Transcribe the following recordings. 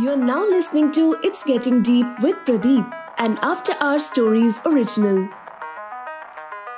You're now listening to It's Getting Deep with Pradeep, an After Our Stories original.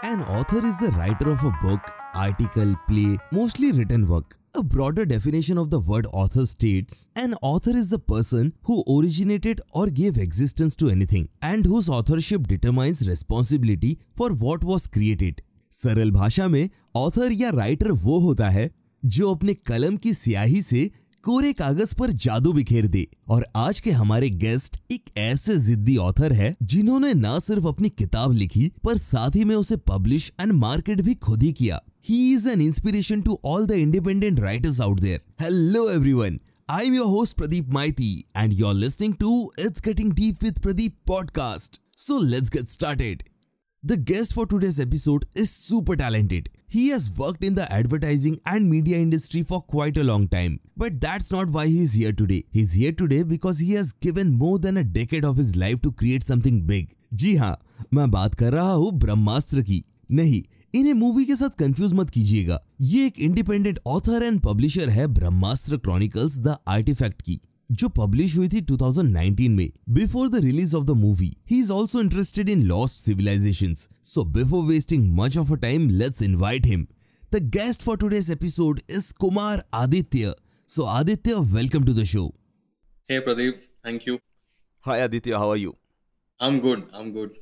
An author is the writer of a book, article, play, mostly written work. A broader definition of the word author states an author is the person who originated or gave existence to anything and whose authorship determines responsibility for what was created. सरल भाषा में author या writer वो होता है जो अपने कलम की स्याही से कोरे कागज़ पर जादू बिखेर दे और आज के हमारे गेस्ट एक ऐसे जिद्दी ऑथर है जिन्होंने ना सिर्फ़ अपनी किताब लिखी पर साथ ही में उसे पब्लिश एंड मार्केट भी खुद ही किया he is an inspiration to all the independent writers out there hello everyone I am your host Pradeep Maiti and you're listening to It's Getting Deep with Pradeep podcast. So let's get started. The guest for today's episode is super talented. He has worked in the advertising and media industry for quite a long time. But that's not why he's here today. He's here today because he has given more than a decade of his life to create something big. जी हाँ मैं बात कर रहा हूँ ब्रह्मास्त्र की नहीं इन्हें मूवी के साथ कंफ्यूज मत कीजिएगा ये एक इंडिपेंडेंट ऑथर एंड पब्लिशर है ब्रह्मास्त्र क्रॉनिकल्स द आर्टिफैक्ट की जो पब्लिश हुई थी 2019 में before the release of the movie he is also interested in lost civilisation so before wasting much of a time let's invite him the guest for today's episode is Kumar Aditya so Aditya welcome to the show hey Pradeep thank you hi Aditya how are you I am good I am good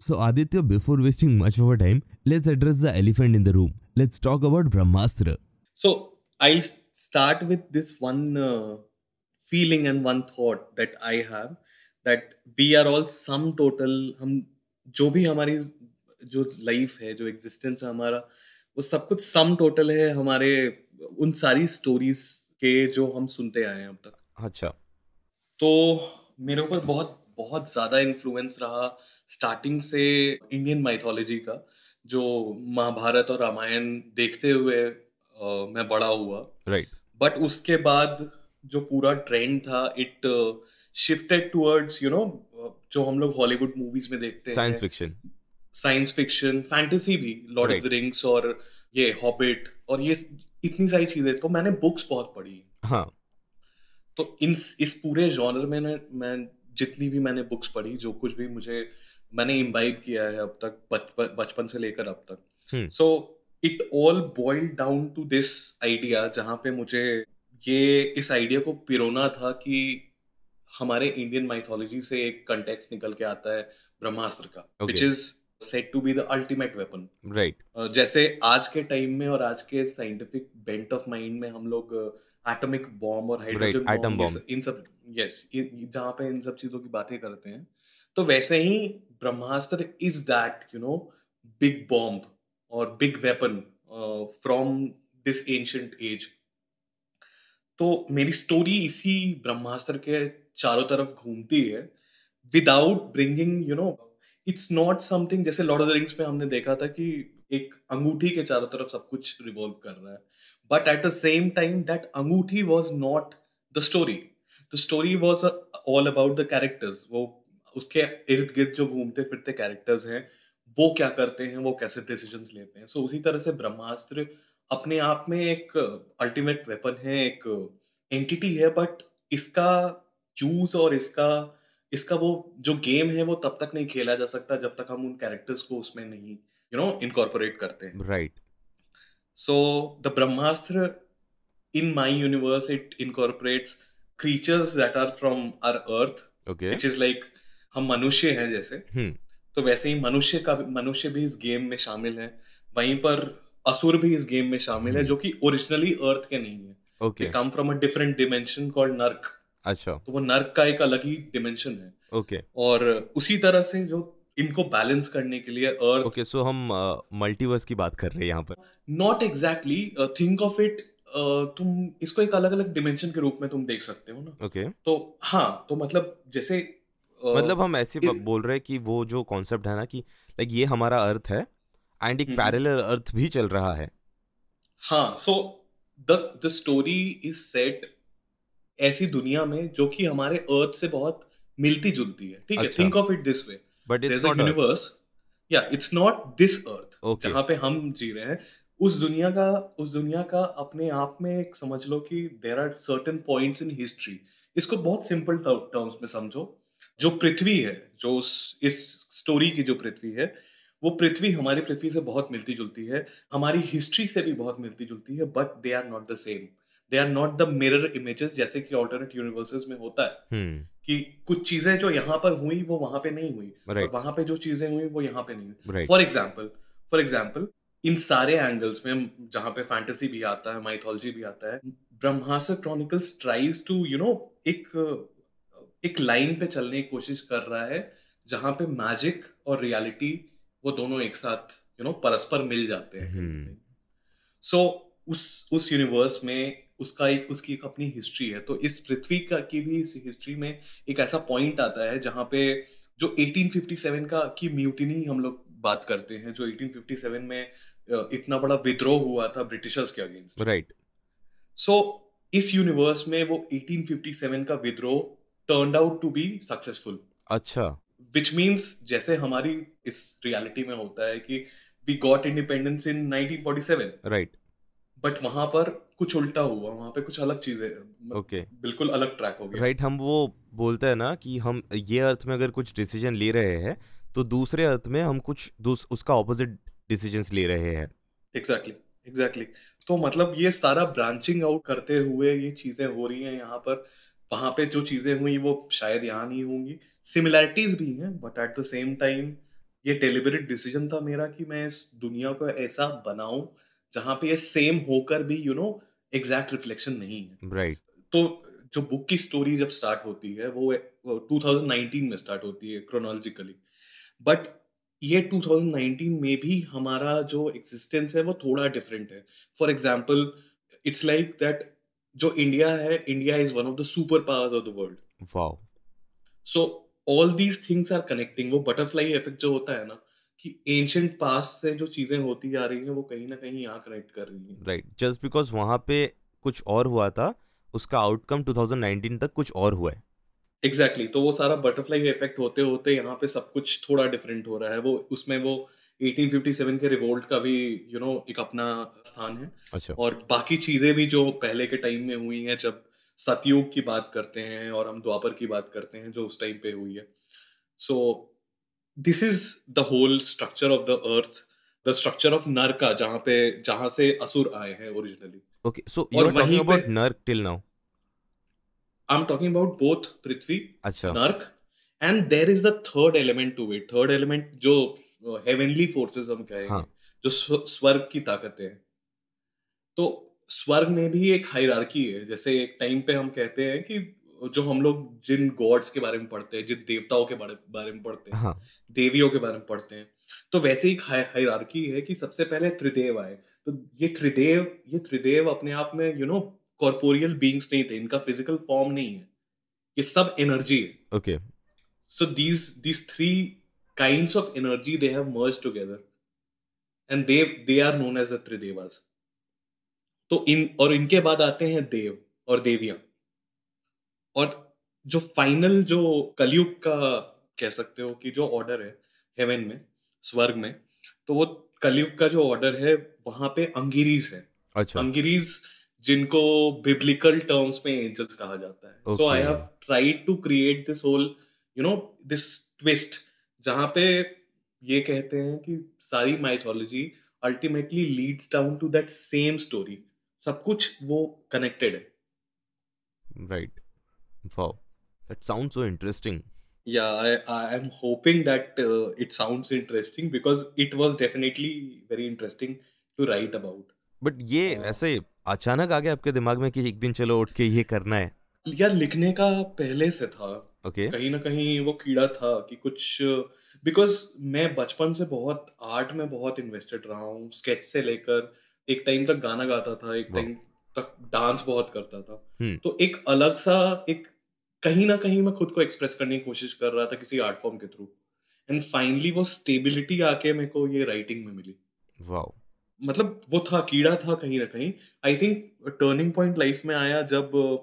so Aditya before wasting much of a time let's address the elephant in the room let's talk about Brahmastra so I start with this one feeling and one thought that I have that we are all sum total. हम जो भी हमारी जो life है जो existence है हमारा वो सब कुछ सम टोटल है हमारे उन सारी स्टोरीज के जो हम सुनते आए हैं अब तक अच्छा तो मेरे ऊपर बहुत बहुत ज़्यादा इन्फ्लुएंस रहा स्टार्टिंग से इंडियन माइथोलॉजी का जो महाभारत और रामायण देखते हुए अ, मैं बड़ा हुआ राइट right. बट उसके बाद जो पूरा ट्रेंड था it shifted towards you know जो हम लोग हॉलीवुड मूवीज़ में देखते हैं। Science fiction science fiction fantasy भी लॉर्ड ऑफ़ द रिंग्स और ये हॉबिट और ये इतनी सारी चीज़ें तो मैंने बुक्स बहुत पढ़ी। हाँ। तो इन इस पूरे जॉनर में ने- मैं जितनी भी मैंने बुक्स पढ़ी जो कुछ भी मुझे मैंने इम्बाइब किया है अब तक बचपन से लेकर अब तक। So it all boil down to this idea जहाँ पे मुझे ये इस आइडिया को पिरोना था कि हमारे इंडियन माइथोलॉजी से एक कंटेक्स निकल के आता है ब्रह्मास्त्र का which is set to be the ultimate weapon right जैसे आज के टाइम में और आज के साइंटिफिक बेंट ऑफ़ माइंड में हम लोग एटॉमिक बॉम्ब और हाइड्रोजन Right, बॉम्ब इन सब यस जहाँ पे इन सब चीज़ों की बातें करते हैं तो वैसे ही Brahmastra is that you know big bomb और big weapon from this ancient age तो मेरी स्टोरी इसी ब्रह्मास्त्र के चारों तरफ़ घूमती है without bringing you know it's not something जैसे लॉर्ड ऑफ़ द रिंग्स में हमने देखा था कि एक अंगूठी के चारों तरफ़ सब कुछ रिवॉल्व कर रहा है। But at the same time that अंगूठी was not the story the story was all about the characters वो उसके इर्द गिर्द जो घूमते फिरते कैरेक्टर्स हैं वो क्या करते हैं वो कैसे डिसीज़न लेते हैं। सो so, उसी तरह से ब्रह्मास्त्र अपने आप में एक अल्टीमेट वेपन है एक एंटिटी है बट इसका यूज़ और इसका इसका वो जो गेम है वो तब तक नहीं खेला जा सकता जब तक हम उन कैरेक्टर्स को उसमें नहीं यू नो इनकॉर्पोरेट करते हैं। Right So the Brahmastra in my universe it incorporates creatures that are from our earth, okay which is like हम मनुष्य हैं जैसे। हम्म। तो वैसे ही मनुष्य का मनुष्य भी इस गेम में शामिल है। वहीं पर असुर भी इस गेम में शामिल है जो कि ओरिजिनली अर्थ के नहीं है। Okay come from a different dimension called Narak अच्छा। तो वो नर्क का एक अलग ही डिमेंशन है। Okay okay. और उसी तरह से जो इनको बैलेंस करने के लिए अर्थ ओके सो हम मल्टीवर्स uh, की बात कर रहे हैं यहाँ पर। Not exactly think of it तुम इसको एक अलग अलग डिमेंशन के रूप में तुम देख सकते हो ना। Okay okay. तो हाँ तो मतलब जैसे uh, मतलब हम ऐसे it- बोल रहे हैं कि वो जो कॉन्सेप्ट है ना कि लाइक ये हमारा अर्थ है एंड एक हम्म। पैरेलल अर्थ भी चल रहा है। हाँ so the the story is set ऐसी दुनिया में जो कि हमारे अर्थ से बहुत मिलती जुलती है। ठीक है। Think of it this way but it's a not universe yeah it's not this earth Okay. जहाँ पे हम जी रहे हैं। उस दुनिया का उस दुनिया का अपने आप में एक समझ लो कि there are certain points in history इसको बहुत सिंपल टर्म्स में समझो। जो पृथ्वी है जो उस इस स्टोरी की जो पृथ्वी है वो पृथ्वी हमारी पृथ्वी से बहुत मिलती जुलती है हमारी हिस्ट्री से भी बहुत मिलती जुलती है but they are not the same they are not the mirror images जैसे कि ऑल्टरनेट यूनिवर्सेस में होता है हम्म। कि कुछ चीज़ें जो यहाँ पर हुई वो वहाँ पे नहीं हुई right. और वहाँ पे जो चीज़ें हुई वो यहाँ पे नहीं हुई। फॉर एग्ज़ाम्पल फॉर एग्ज़ाम्पल इन सारे एंगल्स में जहाँ पे फैंटेसी भी आता है माइथोलॉजी भी आता है Brahmastra chronicles tries to you know एक एक लाइन पे चलने की कोशिश कर रहा है जहाँ पे मैजिक और रियलिटी वो दोनों एक साथ यू नो परस्पर मिल जाते हैं। हम्म। सो उस उस यूनिवर्स में उसका एक उसकी एक अपनी हिस्ट्री है। तो इस पृथ्वी का की भी इस हिस्ट्री में एक ऐसा पॉइंट आता है जहाँ पे जो 1857 का की म्यूटिनी हम लोग बात करते हैं जो 1857 में इतना बड़ा विद्रोह हुआ था ब्रिटिशर्स के अगेंस्ट राइट सो इस यूनिवर्स में वो 1857 का विद्रोह turned out to be successful अच्छा। विच मीन्स जैसे हमारी इस रियलिटी में होता है कि we got independence in 1947 right but वहाँ पर कुछ उल्टा हुआ वहाँ पे कुछ अलग चीज़ें ओके बिल्कुल अलग ट्रैक हो गया। राइट हम वो बोलते हैं ना कि हम ये अर्थ में अगर कुछ डिसीज़न ले रहे हैं तो दूसरे अर्थ में हम कुछ उसका ऑपोजिट डिसीजंस ले रहे हैं। Exactly exactly, exactly exactly. तो मतलब ये सारा ब्रांचिंग आउट करते हुए ये चीज़ें हो रही हैं यहाँ पर। वहाँ पे जो चीज़ें हुई वो शायद यहाँ नहीं होंगी। सिमिलैरिटीज भी हैं but at the same time ये डेलिबरेट डिसीज़न था मेरा कि मैं इस दुनिया को ऐसा बनाऊँ जहाँ पे ये सेम होकर भी यू नो एग्जैक्ट रिफ्लेक्शन नहीं है। Right right. तो जो बुक की स्टोरी जब स्टार्ट होती है वो वो 2019 में स्टार्ट होती है क्रोनोलॉजिकली बट ये 2019 में भी हमारा जो एग्जिस्टेंस है वो थोड़ा डिफरेंट है। For example it's like that जो इंडिया है India is one of the super powers of the world wow so all these things are connecting वो बटरफ्लाई इफ़ेक्ट जो होता है ना कि एंशंट पास से जो चीज़ें होती जा रही हैं वो कहीं ना कहीं यहाँ कनेक्ट कर रही हैं। राइट जस्ट बिकॉज़ वहाँ पे कुछ और हुआ था उसका आउटकम 2019 तक कुछ और हुआ है। Exactly exactly. तो वो सारा बटरफ्लाई इफ़ेक्ट होते होते यहाँ पे सब कुछ थोड़ा डिफरेंट हो रहा है। वो उसमें वो 1857 के रिवोल्ट का भी यू you नो know, एक अपना स्थान है। अच्छा। और बाकी चीज़ें भी जो पहले के टाइम में हुई हैं जब सतयुग की बात करते हैं और हम द्वापर की बात करते हैं जो उस टाइम पे हुई है। So this is the whole structure of the earth the structure of Naraka जहाँ पे जहाँ से असुर आए हैं originally okay so you are talking about Narak till now I am talking about both Prithvi अच्छा। Narak and there is the third element to it third element जो heavenly forces हम कहेंगे हाँ। जो स्वर्ग की ताकतें हैं। तो स्वर्ग में भी एक हायरार्की है जैसे एक टाइम पे हम कहते हैं कि जो हम लोग जिन गॉड्स के बारे में पढ़ते हैं जिन देवताओं के बारे बारे में पढ़ते हैं हाँ। देवियों के बारे में पढ़ते हैं तो वैसे ही हायरार्की है कि सबसे पहले त्रिदेव आए। तो ये त्रिदेव ये त्रिदेव अपने आप में यू नो कॉर्पोरियल बींग्स नहीं थे इनका फ़िज़िकल फॉर्म नहीं है। ये सब एनर्जी है। Okay so these these three kinds of energy they have merged together. And they they are known as the tridevas. तो इन और इनके बाद आते हैं देव और देवियाँ। और जो फाइनल जो कलयुग का कह सकते हो कि जो ऑर्डर है हेवन में स्वर्ग में तो वो कलयुग का जो ऑर्डर है वहाँ पे अंगिरीज है। अच्छा। अंगिरीज जिनको बिब्लिकल टर्म्स में एंजल्स कहा जाता है। So I. Have tried to create this whole you know this twist जहाँ पे ये कहते हैं कि सारी mythology ultimately leads down to that same story सब कुछ वो कनेक्टेड है। Right wow that sounds so interesting i i am hoping that uh, it sounds interesting because it was definitely very interesting to write about. But ये हाँ। ऐसे अचानक आ गया आपके दिमाग में कि एक दिन चलो उठ के ये करना है। यार लिखने का पहले से था। ओके कहीं ना कहीं वो कीड़ा था कि कुछ बिकॉज़ मैं बचपन से बहुत आर्ट में बहुत इन्वेस्टेड रहा हूँ। स्केच से लेकर एक टाइम तक गाना गाता था एक टाइम तक डांस बहुत करता था। हम्म। तो एक अलग सा एक कहीं ना कहीं मैं खुद को एक्सप्रेस करने की कोशिश कर रहा था किसी आर्ट फॉर्म के थ्रू एंड फाइनली वो स्टेबिलिटी आके मेरे को ये राइटिंग में मिली। वाओ मतलब वो था कीड़ा था कहीं ना कहीं। I think turning point life में आया जब uh,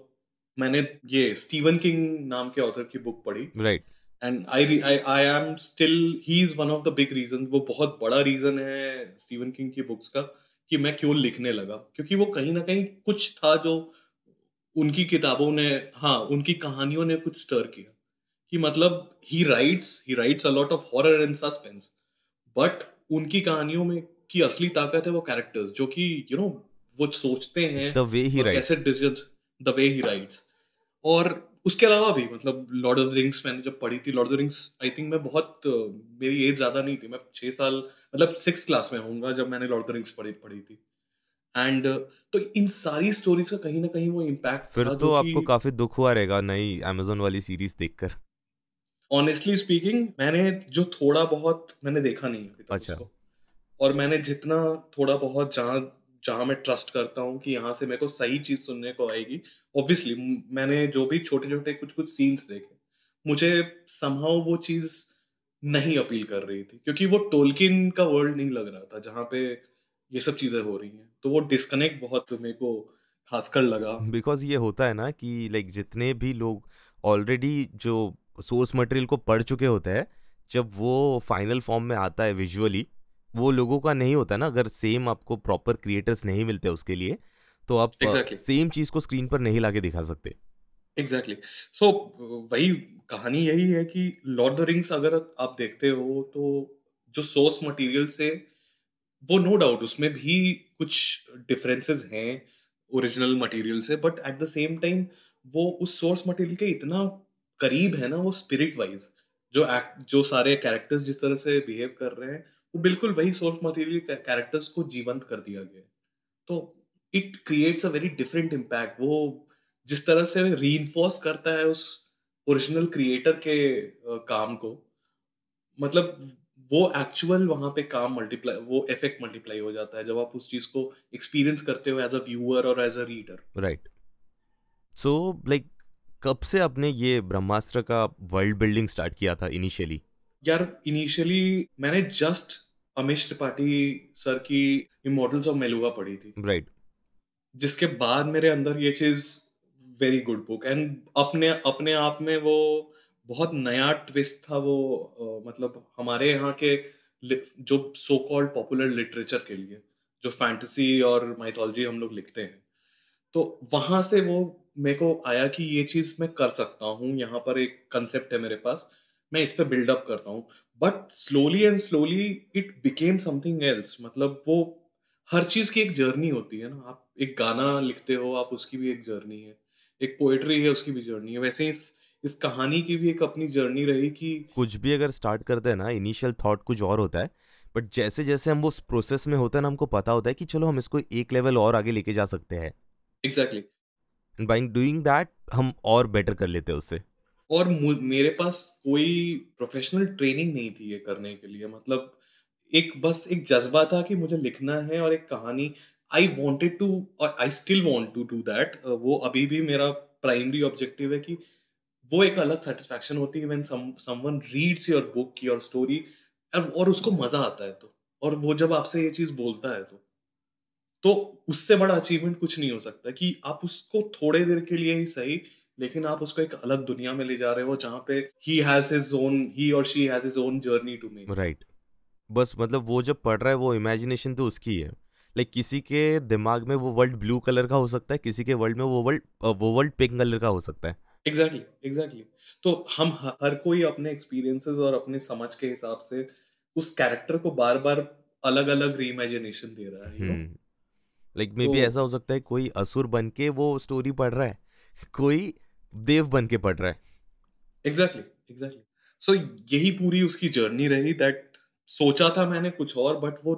मैंने ये स्टीवन किंग नाम के ऑथर की बुक पढ़ी। Right and I I am still he is one of the big reason वो बहुत बड़ा रीजन है स्टीवन किंग की बुक्स का कि मैं क्यों लिखने लगा। क्योंकि वो कहीं ना कहीं कुछ था जो उनकी किताबों ने हाँ उनकी कहानियों ने कुछ स्टर किया। कि मतलब he writes he writes a lot of horror and suspense but उनकी कहानियों में की असली ताकत है वो कैरेक्टर्स जो कि यू नो वो सोचते हैं द वे ही कैसे decisions the way he writes और उसके अलावा भी मतलब लॉर्ड ऑफ़ द रिंग्स मैंने जब पढ़ी थी Lord of the Rings I think मैं बहुत मेरी एज ज़्यादा नहीं थी मैं छह साल मतलब सिक्स क्लास में होऊँगा जब मैंने लॉर्ड ऑफ़ द रिंग्स पढ़ी पढ़ी थी। एंड तो इन सारी स्टोरीज का कहीं ना कहीं वो इम्पैक्ट फिर तो आपको काफ़ी दुख हुआ रहेगा नई अमेजोन वाली सीरीज़ देखकर। ऑनेस्टली स्पीकिंग मैंने जो थोड़ा बहुत मैंने देखा नहीं है अच्छा। और मैंने जितना थोड़ा बहुत जहाँ जहाँ मैं ट्रस्ट करता हूँ कि यहाँ से मेरे को सही चीज़ सुनने को आएगी। ऑब्वियसली मैंने जो भी छोटे छोटे कुछ कुछ सीन्स देखे, मुझे समहाउ वो चीज़ नहीं अपील कर रही थी, क्योंकि वो टोलकिन का वर्ल्ड नहीं लग रहा था, जहाँ पे ये सब चीज़ें हो रही हैं। तो वो डिस्कनेक्ट बहुत मेरे को खासकर लगा। बिकॉज़ ये होता है ना कि लाइक जितने भी लोग ऑलरेडी जो सोर्स मटेरियल को पढ़ चुके होते हैं, जब वो फाइनल फॉर्म में आता है विजुअली वो लोगों का नहीं होता ना अगर सेम आपको प्रॉपर क्रिएटर्स नहीं मिलते उसके लिए तो आप exactly. सेम चीज़ को स्क्रीन पर नहीं लाके दिखा सकते एग्जैक्टली exactly. सो so, वही कहानी यही है कि लॉर्ड द रिंग्स अगर आप देखते हो तो जो सोर्स मटेरियल से वो नो डाउट उसमें भी कुछ डिफरेंसेस हैं ओरिजिनल मटेरियल से but at the same time वो उस सोर्स मटेरियल के इतना करीब है ना वो स्पिरिट वाइज जो एक्ट जो सारे कैरेक्टर्स जिस तरह से बिहेव कर रहे हैं वो बिल्कुल वही सोर्स मटेरियल कैरेक्टर्स को जीवंत कर दिया गया तो it creates a very different impact वो जिस तरह से री करता है उस ओरिजिनल क्रिएटर के काम को मतलब वो एक्चुअल वहाँ पे काम मल्टीप्लाई वो इफ़ेक्ट मल्टीप्लाई हो जाता है जब आप उस चीज़ को एक्सपीरियंस करते हो एज अ व्यूअर और as a reader right so like कब से आपने ये ब्रह्मास्त्र का वर्ल्ड बिल्डिंग स्टार्ट किया था इनिशियली यार इनिशियली मैंने जस्ट अमिश त्रिपाठी सर की इमोटल्स ऑफ़ मेलुगा पढ़ी थी। Right right. जिसके बाद मेरे अंदर ये चीज़ वेरी गुड बुक एंड अपने अपने आप में वो बहुत नया ट्विस्ट था वो आ, मतलब हमारे यहाँ के जो सो कॉल्ड पॉपुलर लिटरेचर के लिए जो फैंटेसी और माइथोलॉजी हम लोग लिखते हैं। तो वहाँ से वो मेरे को आया कि ये चीज़ मैं कर सकता हूँ यहाँ पर एक कंसेप्ट है मेरे पास। मैं इस पर बिल्डअप करता हूँ। But slowly and slowly it became something else मतलब वो हर चीज़ की एक जर्नी होती है ना। आप एक गाना लिखते हो आप उसकी भी एक जर्नी है। एक पोएट्री है उसकी भी जर्नी है। वैसे इस इस कहानी की भी एक अपनी जर्नी रही कि कुछ भी अगर स्टार्ट करते हैं ना इनिशियल थॉट कुछ और होता है। बट जैसे जैसे हम उस प्रोसेस में होते हैं ना हमको पता होता है कि चलो हम इसको एक लेवल और आगे लेके जा सकते हैं। Exactly and by doing that हम और बेटर कर लेते हैं उससे। और मेरे पास कोई प्रोफेशनल ट्रेनिंग नहीं थी ये करने के लिए। मतलब एक, बस एक जज्बा था कि मुझे लिखना है और एक कहानी। आई वॉन्टेड टू और I still want to do that वो अभी भी मेरा प्राइमरी ऑब्जेक्टिव है कि वो एक अलग सेटिस्फैक्शन होती है when someone reads your book your story और उसको मज़ा आता है तो। और वो जब आपसे ये चीज़ बोलता है तो। तो उससे बड़ा अचीवमेंट कुछ नहीं हो सकता कि आप उसको थोड़े देर के लिए ही सही लेकिन आप उसको एक अलग दुनिया में ले जा रहे हो जहाँ पे he has his own he और she has his own journey to make right बस मतलब वो जब पढ़ रहा है वो इमेजिनेशन तो उसकी है। लाइक like, किसी के दिमाग में वो वर्ल्ड ब्लू कलर का हो सकता है किसी के वर्ल्ड में वो वर्ल्ड वो वर्ल्ड पिंक कलर का हो सकता है। Exactly exactly, exactly exactly. तो हम हर कोई अपने एक्सपीरियंसेस और अपने समझ के हिसाब से उस कैरेक्टर को बार बार अलग अलग रीइमेजिनेशन दे रहा है लाइक मे बी ऐसा हो सकता है कोई असुर बन के वो स्टोरी पढ़ रहा है। कोई देव बन के पढ़ रहा है। एग्जैक्टली एग्जैक्टली सो यही पूरी उसकी जर्नी रही दैट सोचा था मैंने कुछ और बट वो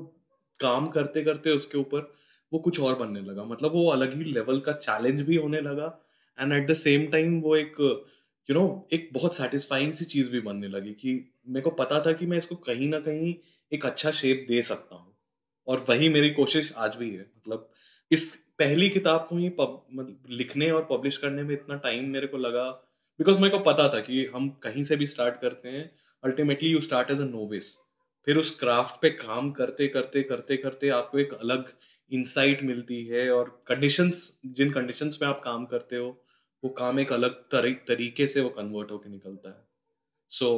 काम करते करते उसके ऊपर वो कुछ और बनने लगा। मतलब वो अलग ही लेवल का चैलेंज भी होने लगा and at the same time वो एक यू you नो know, एक बहुत सेटिस्फाइंग सी चीज़ भी बनने लगी कि मेरे को पता था कि मैं इसको कहीं ना कहीं एक अच्छा शेप दे सकता हूँ। और वही मेरी कोशिश आज भी है। मतलब इस पहली किताब को ही मतलब लिखने और पब्लिश करने में इतना टाइम मेरे को लगा बिकॉज़ मेरे को पता था कि हम कहीं से भी स्टार्ट करते हैं ultimately you start as a novice फिर उस क्राफ्ट पे काम करते करते करते करते आपको एक अलग इंसाइट मिलती है और कंडीशंस जिन कंडीशंस में आप काम करते हो वो काम एक अलग तरी, तरीके से वो कन्वर्ट होकर निकलता है. सो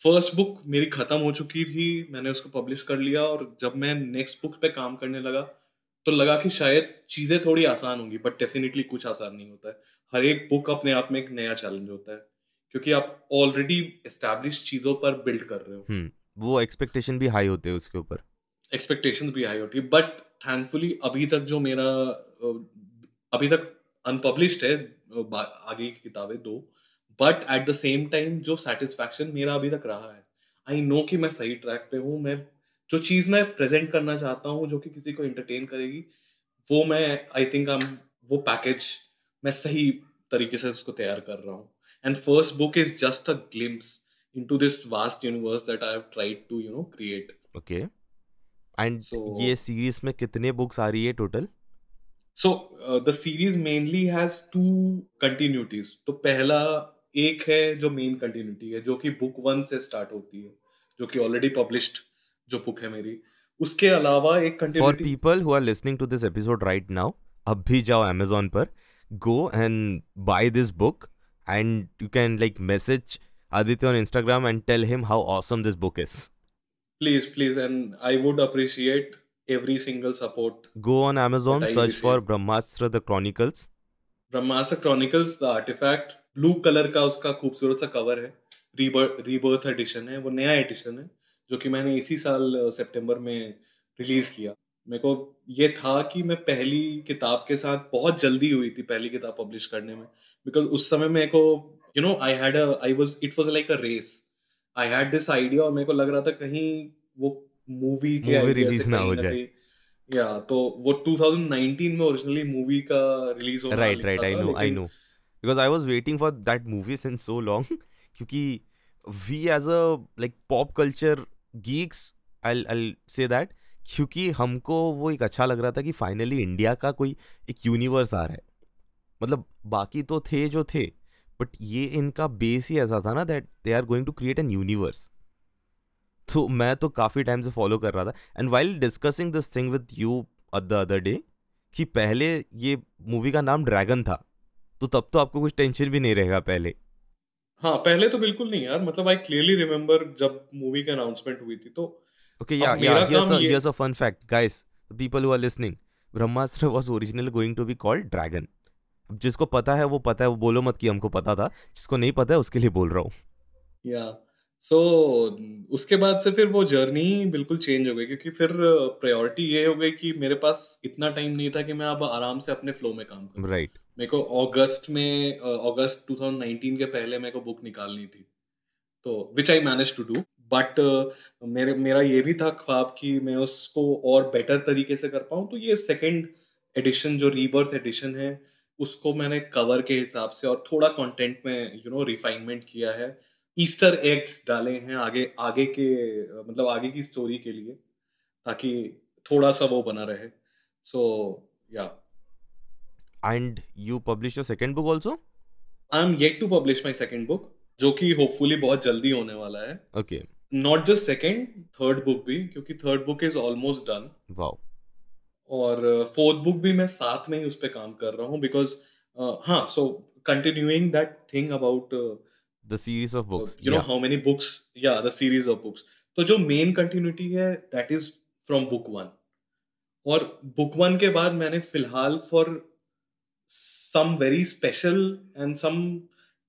फ़र्स्ट बुक मेरी ख़त्म हो चुकी थी मैंने उसको पब्लिश कर लिया और जब मैं नेक्स्ट बुक पे काम करने लगा तो लगा कि शायद चीज़ें थोड़ी आसान होंगी बट डेफिनेटली कुछ आसान नहीं होता है। हर एक बुक अपने आप में एक नया चैलेंज होता है क्योंकि आप ऑलरेडी एस्टैब्लिश चीज़ों पर बिल्ड कर रहे हो। हम्म वो एक्सपेक्टेशन भी हाई होते हैं उसके ऊपर। एक्सपेक्टेशन भी हाई होती है बट थैंकफुली अभी तक जो मेरा अभी तक अनपब्लिश्ड है आगे की किताबें दो but at the same time जो सेटिस्फैक्शन मेरा अभी तक रहा है आई नो कि मैं सही ट्रैक पे हूँ मैं जो चीज़ मैं प्रेजेंट करना चाहता हूँ जो कि किसी को एंटरटेन करेगी वो मैं आई थिंक आई वो पैकेज मैं सही तरीके से उसको तैयार कर रहा हूँ and first book is just a glimpse into this vast universe that I have tried to you know create. Okay and So ये सीरीज़ में कितने बुक्स आ रही है total so the series mainly has two continuities. तो पहला एक है जो मेन कंटिन्यूटी है जो कि बुक वन से स्टार्ट होती है जो कि ऑलरेडी पब्लिश्ड जो बुक है मेरी। उसके अलावा एक for people who are listening to this episode right now अब भी जाओ अमेजोन पर go and buy this book and you can like message Aditya on Instagram and tell him how awesome this book is please please and I would appreciate every single support go on amazon That I search for receive. brahmastra the chronicles. Brahmastra chronicles the artifact blue colour का उसका खूबसूरत सा cover है। Rebirth edition है वो नया addition है। जो कि मैंने इसी साल सितंबर में रिलीज़ किया। मेरे को ये था कि मैं पहली किताब के साथ बहुत जल्दी हुई थी पहली किताब पब्लिश करने में। बिकॉज़ उस समय मेरे को you know I had I was it was like a race I had this idea और मेरे को लग रहा था कहीं वो मूवी के से release ना हो जाए। या तो वो 2019 में ओरिजिनली मूवी का रिलीज़ होना i था, know i लेकिन know. Because i was waiting for that movie since so long क्योंकि we as a like pop culture geeks, i'll i'll say that, क्योंकि हमको वो एक अच्छा लग रहा था कि फाइनली इंडिया का कोई एक यूनिवर्स आ रहा है। मतलब बाकी तो थे जो थे बट ये इनका बेस ही ऐसा था ना that they are going to create an universe तो मैं तो काफ़ी टाइम से फॉलो कर रहा था। And while discussing this thing with you the other day कि पहले ये मूवी का नाम ड्रैगन था तो तब तो आपको कुछ टेंशन भी नहीं रहेगा पहले। हाँ पहले तो बिल्कुल नहीं यार मतलब आई क्लियरली रिमेम्बर जब मूवी की अनाउंसमेंट हुई थी तो okay yeah yeah here's a here's a fun fact guys people who are listening Brahmastra was originally going to be called dragon अब जिसको पता है वो पता है वो बोलो मत कि हमको पता था। जिसको नहीं पता है उसके लिए बोल रहा हूँ। या yeah. सो so, उसके बाद से फिर वो जर्नी बिल्कुल चेंज हो गई क्योंकि फिर प्रायोरिटी ये हो गई कि मेरे पास इतना टाइम नहीं था कि मैं अब आराम से अपने फ्लो में काम करूँ राइट right. मेरे को अगस्त में अगस्त 2019 के पहले मेरे को बुक निकालनी थी तो which I manage to do but मेरे मेरा ये भी था ख्वाब कि मैं उसको और बेटर तरीके से कर पाऊँ तो ये सेकेंड एडिशन जो रीबर्थ एडिशन है उसको मैंने कवर के हिसाब से और थोड़ा कंटेंट में यू नो रिफाइनमेंट किया है ईस्टर एग्स डाले हैं आगे आगे के मतलब आगे की स्टोरी के लिए ताकि थोड़ा सा वो बना रहे। So yeah and you publish your second book also I am yet to publish my second book जो कि होपफुली बहुत जल्दी होने वाला है। Okay not just second third book भी क्योंकि third book is almost done wow और फोर्थ बुक भी मैं साथ में ही उस पर काम कर रहा हूँ बिकॉज़ हाँ so continuing that thing about the series of books you know how many books yeah the series of books तो जो मेन कंटिन्यूटी है that is from book one और बुक वन के बाद मैंने फ़िलहाल for some very special and some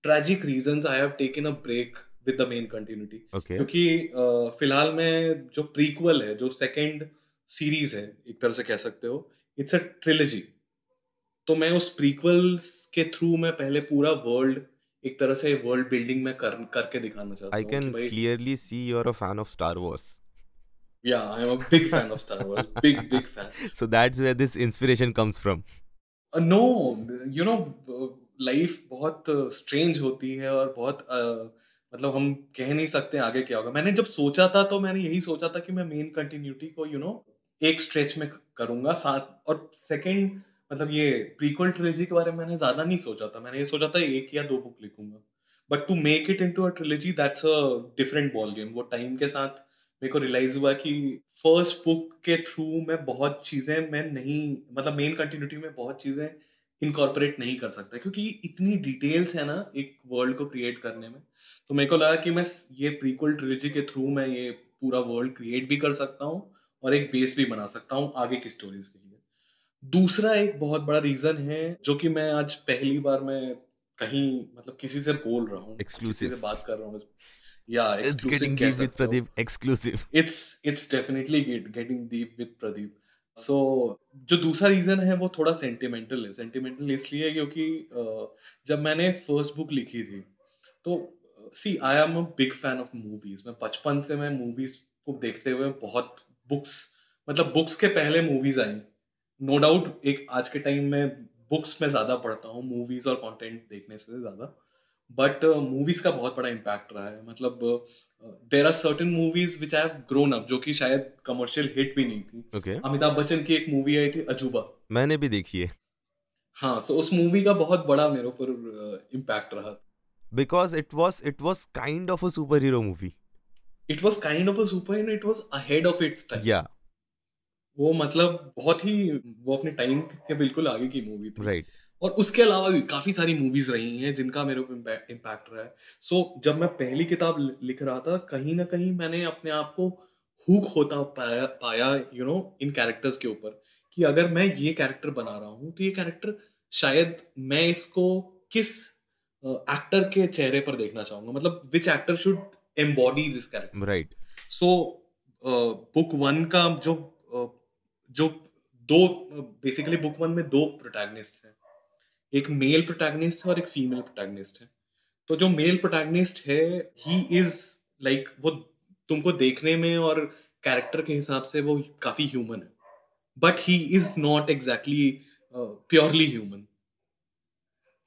tragic reasons I have taken a break with the main continuity. Okay क्योंकि अ, फ़िलहाल में जो प्रीक्वल है जो सेकंड सीरीज़ है एक तरह से कह सकते हो इट्स अ ट्रिलॉजी तो मैं उस प्रीक्वल के थ्रू मैं पहले पूरा वर्ल्ड एक तरह से वर्ल्ड बिल्डिंग में कर करके दिखाना चाहता आई हूँ कैन कि भाई clearly see you are a fan of Star Wars yeah I am a big fan of Star Wars big big fan so that's where this inspiration comes from. No you know life बहुत strange होती है और बहुत uh, मतलब हम कह नहीं सकते आगे क्या होगा। मैंने जब सोचा था तो मैंने यही सोचा था कि मैं मेन कंटिन्यूटी को यू नो एक स्ट्रेच में करूँगा। साथ और सेकंड मतलब ये प्रीक्वल ट्रिलॉजी के बारे में मैंने ज़्यादा नहीं सोचा था। मैंने ये सोचा था एक या दो बुक लिखूँगा। But to make it into a trilogy that's a different ball game वो टाइम के साथ मेरे को रियलाइज़ हुआ कि फ़र्स्ट बुक के थ्रू मैं बहुत चीज़ें मैं नहीं मतलब मेन कंटिन्यूटी में बहुत चीज़ें इनकॉर्पोरेट नहीं कर सकता। क्योंकि इतनी डिटेल्स है ना एक वर्ल्ड को क्रिएट करने में। तो मेरे को लगा कि मैं ये प्रीक्वल ट्रिलॉजी के थ्रू मैं ये पूरा वर्ल्ड क्रिएट भी कर सकता हूँ और एक बेस भी बना सकता हूँ आगे की स्टोरीज के लिए। दूसरा एक बहुत बड़ा रीजन है जो कि मैं आज पहली बार मैं कहीं मतलब किसी से बोल रहा हूँ किसी से बात कर रहा हूँ yeah with Pradeep. Exclusive. It's it's definitely getting deep with Pradeep so जो दूसरा रीजन है वो थोड़ा सेंटिमेंटल है। सेंटिमेंटल इसलिए क्योंकि जब मैंने फ़र्स्ट बुक लिखी थी तो see I am a big fan of movies मैं बचपन से मैं मूवीज़ को देखते हुए बहुत बुक्स मतलब बुक्स के पहले मूवीज़ आई। नो डाउट एक आज के टाइम में बुक्स में ज़्यादा पढ़ता हूँ मूवीज़ और कंटेंट देखने से ज़्यादा। बट मूवीज़ का बहुत बड़ा इम्पैक्ट रहा है। मतलब there are certain movies which I have grown up जो कि शायद कमर्शियल हिट भी नहीं थी। Okay. अमिताभ बच्चन की एक मूवी आई थी अजूबा मैंने भी देखी है। हाँ सो उस मूवी का बहुत बड़ा मेरे ऊपर इम्पैक्ट रहा। Because it was it was kind of a superhero movie. It was kind of a super and it was ahead of its time Yeah, वो मतलब बहुत ही वो अपने टाइम के बिल्कुल आगे की मूवी थी। Right. और उसके अलावा भी काफ़ी सारी मूवीज़ रही हैं जिनका मेरे ऊपर इम्पैक्ट रहा है। सो जब मैं पहली किताब लिख रहा था कहीं ना कहीं मैंने अपने आप को हुक होता पाया पाया यू नो इन कैरेक्टर्स के ऊपर कि अगर मैं ये कैरेक्टर बना रहा हूँ तो ये कैरेक्टर शायद मैं इसको किस एक्टर के चेहरे पर देखना चाहूँगा? मतलब which actor should embody this character right so book one का जो जो दो बेसिकली बुक वन में दो प्रोटैगनिस्ट हैं। एक मेल प्रोटैगनिस्ट है और एक फीमेल प्रोटैगनिस्ट है। तो जो मेल प्रोटैगनिस्ट है ही इज़ लाइक वो तुमको देखने में और कैरेक्टर के हिसाब से वो काफ़ी ह्यूमन है। But he is not exactly purely human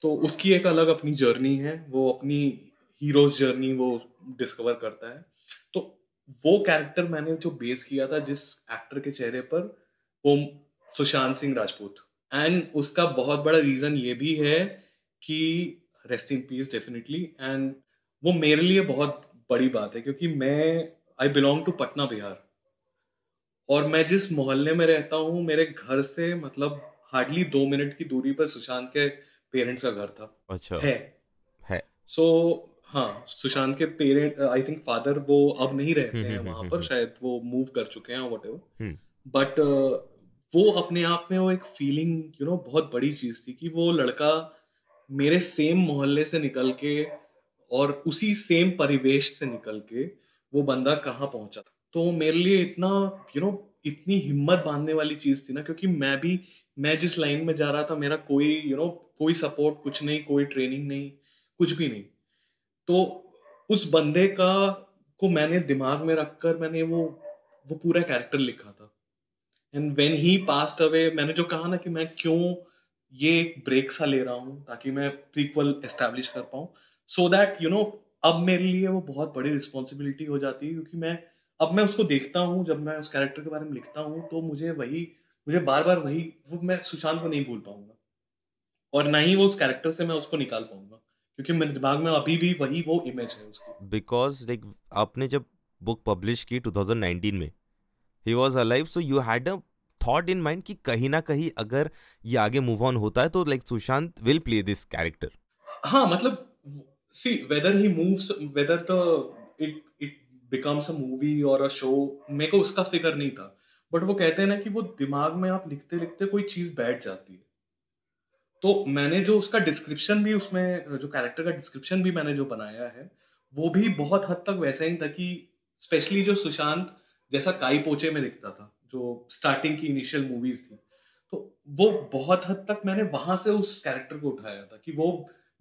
तो उसकी एक अलग अपनी जर्नी है, वो अपनी हीरोज जर्नी वो डिस्कवर करता है। तो वो कैरेक्टर मैंने जो बेस किया था, जिस एक्टर के चेहरे पर वो सुशांत सिंह राजपूत। एंड उसका बहुत बड़ा रीजन ये भी है कि rest in peace definitely and वो मेरे लिए बहुत बड़ी बात है क्योंकि मैं I belong to Patna Bihar और मैं जिस मोहल्ले में रहता हूँ मेरे घर से मतलब हार्डली दो मिनट की दूरी पर सुशांत के पेरेंट्स का घर था। अच्छा। है। है। सो so, हाँ सुशांत के पेरेंट आई थिंक फादर वो अब नहीं रहते हम्म, हैं हम्म, वहाँ हम्म, पर। शायद वो मूव कर चुके हैं वट हम्म। बट वो अपने आप में वो एक फीलिंग यू नो बहुत बड़ी चीज़ थी कि वो लड़का मेरे सेम मोहल्ले से निकल के और उसी सेम परिवेश से निकल के वो बंदा कहाँ पहुँचा। तो मेरे लिए इतना यू you नो know, इतनी हिम्मत बांधने वाली चीज़ थी ना क्योंकि मैं भी मैं जिस लाइन में जा रहा था मेरा कोई यू you नो know, कोई सपोर्ट कुछ नहीं कोई ट्रेनिंग नहीं कुछ भी नहीं। तो उस बंदे का को मैंने दिमाग में रखकर मैंने वो वो पूरा कैरेक्टर लिखा था। And when he passed away मैंने जो कहा ना कि मैं क्यों ये एक ब्रेक सा ले रहा हूँ ताकि मैं प्रीक्वल एस्टेब्लिश कर पाऊँ। सो दैट यू नो अब मेरे लिए वो बहुत बड़ी रिस्पॉन्सिबिलिटी हो जाती है क्योंकि मैं, अब मैं उसको देखता हूँ, जब मैं उस कैरेक्टर के बारे में लिखता हूँ तो मुझे वही, मुझे बार बार वही, वो मैं सुशांत को नहीं भूल पाऊँगा। और ना ही वो उस कैरेक्टर से मैं उसको निकाल पाऊँगा, क्योंकि मेरे दिमाग में अभी भी वही वो इमेज है उसकी। बिकॉज़ लाइक आपने जब बुक पब्लिश की 2019 में he was alive so you had a thought in mind कि कहीं ना कहीं अगर ये आगे मूव ऑन होता है तो like Sushant will play this character हाँ मतलब see whether he moves whether the it it becomes a movie और अ शो मेरे को उसका फ़िक्र नहीं था। बट वो कहते हैं ना कि वो दिमाग में आप लिखते लिखते कोई चीज़ बैठ जाती है। तो मैंने जो उसका डिस्क्रिप्शन भी उसमें, जो कैरेक्टर का डिस्क्रिप्शन भी मैंने जो बनाया है, वो भी बहुत हद तक वैसा ही था कि स्पेशली जो सुशांत जैसा काई पोचे में दिखता था, जो स्टार्टिंग की इनिशियल मूवीज़ थी। तो वो बहुत हद तक मैंने वहाँ से उस कैरेक्टर को उठाया था कि वो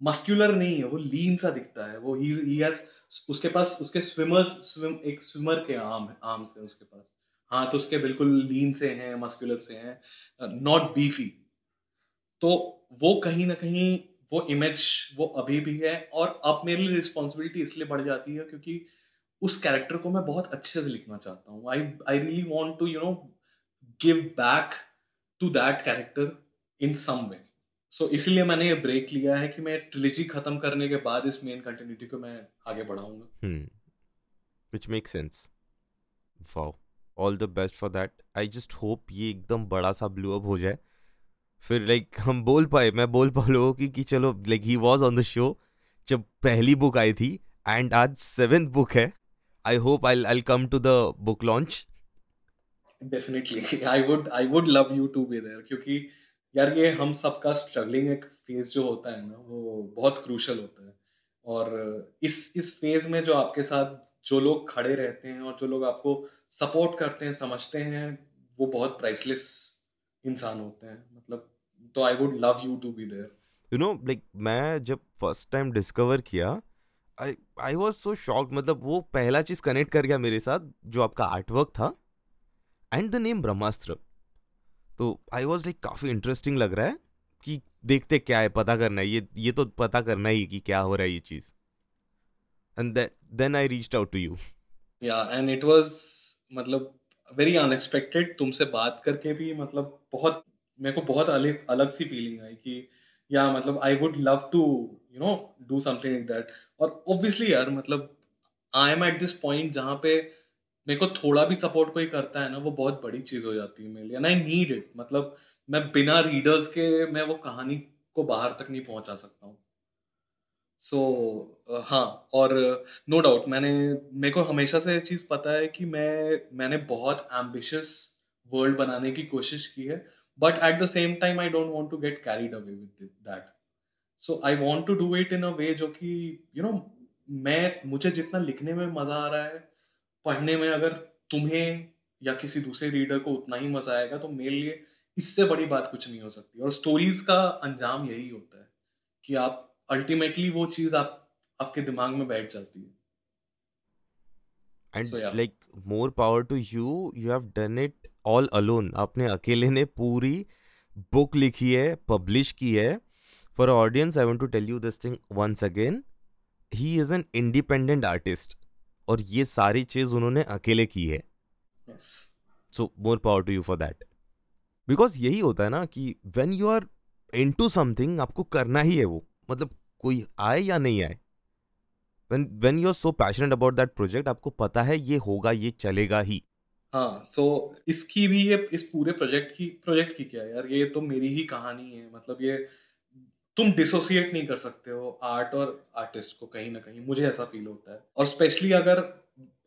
मस्क्यूलर नहीं है, वो लीन सा दिखता है। वो ही ही हैज़ उसके पास, उसके स्विमर्स स्विम एक स्विमर के आर्म आर्म्स है उसके पास। हाथ उसके बिल्कुल लीन से हैं मस्कुलर से हैं नॉट बीफी तो वो कहीं ना कहीं, वो इमेज वो अभी भी है और अब मेरे लिए रिस्पॉन्सिबिलिटी इसलिए बढ़ जाती है क्योंकि उस कैरेक्टर को मैं बहुत अच्छे से लिखना चाहता हूँ। I I really want to you know give back to that character in some way so इसलिए मैंने ये ब्रेक लिया है कि मैं ट्रिलॉजी खत्म करने के बाद इस मेन कंटिन्यूटी को मैं आगे बढ़ाऊँगा। Which make sense wow all the best for that I just hope ये एकदम बड़ा सा ब्लू अप हो जाए। फिर लाइक like, हम बोल पाए मैं बोल पा लोगों की कि चलो like he was on the show जब पहली बुक आई थी एंड आज सेवेंथ बुक है। I hope I I come to the book launch definitely I would I would love you to be there क्योंकि यार ये हम सबका स्ट्रगलिंग एक फ़ेज़ जो होता है ना वो बहुत क्रूशल होता है। और इस इस फ़ेज़ में जो आपके साथ जो लोग खड़े रहते हैं और जो लोग आपको सपोर्ट करते हैं समझते हैं वो बहुत प्राइसलेस इंसान होते हैं। मतलब तो I would love you to be there you know like मैं जब फ़र्स्ट टाइम डिस्कवर किया आई आई वॉज़ सो शॉक्ड मतलब वो पहला चीज़ कनेक्ट कर गया मेरे साथ, जो आपका आर्टवर्क था एंड द नेम ब्रह्मास्त्र तो आई वॉज़ लाइक काफ़ी इंटरेस्टिंग लग रहा है कि देखते क्या है, पता करना है, ये ये तो पता करना ही कि क्या हो रहा है ये चीज़. And then I reached out to you yeah and it was मतलब वेरी अनएक्सपेक्टेड तुमसे बात करके भी मतलब बहुत, मेरे को बहुत अलग अलग सी फीलिंग आई कि या मतलब I would love to you know do something like that और ऑब्वियसली यार मतलब I am at this point जहाँ पे मेरे को थोड़ा भी सपोर्ट कोई करता है ना वो बहुत बड़ी चीज़ हो जाती है मेरे लिए आई नीड इट मतलब मैं बिना रीडर्स के मैं वो कहानी को बाहर तक नहीं पहुँचा सकता हूँ। सो so, uh, हाँ और नो uh, डाउट no मैंने मेरे को हमेशा से चीज़ पता है कि मैं मैंने बहुत एम्बिशियस वर्ल्ड बनाने की कोशिश की है but at the same time I don't want to get carried away with that so I want to do it in a way जो कि यू नो मैं मुझे जितना लिखने में मज़ा आ रहा है पढ़ने में अगर तुम्हें या किसी दूसरे रीडर को उतना ही मज़ा आएगा तो मेरे लिए इससे बड़ी बात कुछ नहीं हो सकती। और स्टोरीज का अंजाम यही होता है कि आप अल्टीमेटली वो चीज़ आप आपके दिमाग में बैठ जाती है। And like more power to you you have done it all alone आपने अकेले ने पूरी बुक लिखी है पब्लिश की है for audience I want to tell you this thing once again he is an independent artist और ये सारी चीज़ उन्होंने अकेले की है। So more power to you for that because यही होता है ना कि when you are into something आपको करना ही है वो। मतलब कोई आए या नहीं आए। When when you are so passionate about that project आपको पता है ये होगा ये चलेगा ही। हाँ सो so, इसकी भी ये इस पूरे प्रोजेक्ट की प्रोजेक्ट की क्या है यार? ये तो मेरी ही कहानी है। मतलब ये तुम डिसोसिएट नहीं कर सकते हो आर्ट और आर्टिस्ट को कहीं ना कहीं, मुझे ऐसा फील होता है। और स्पेशली अगर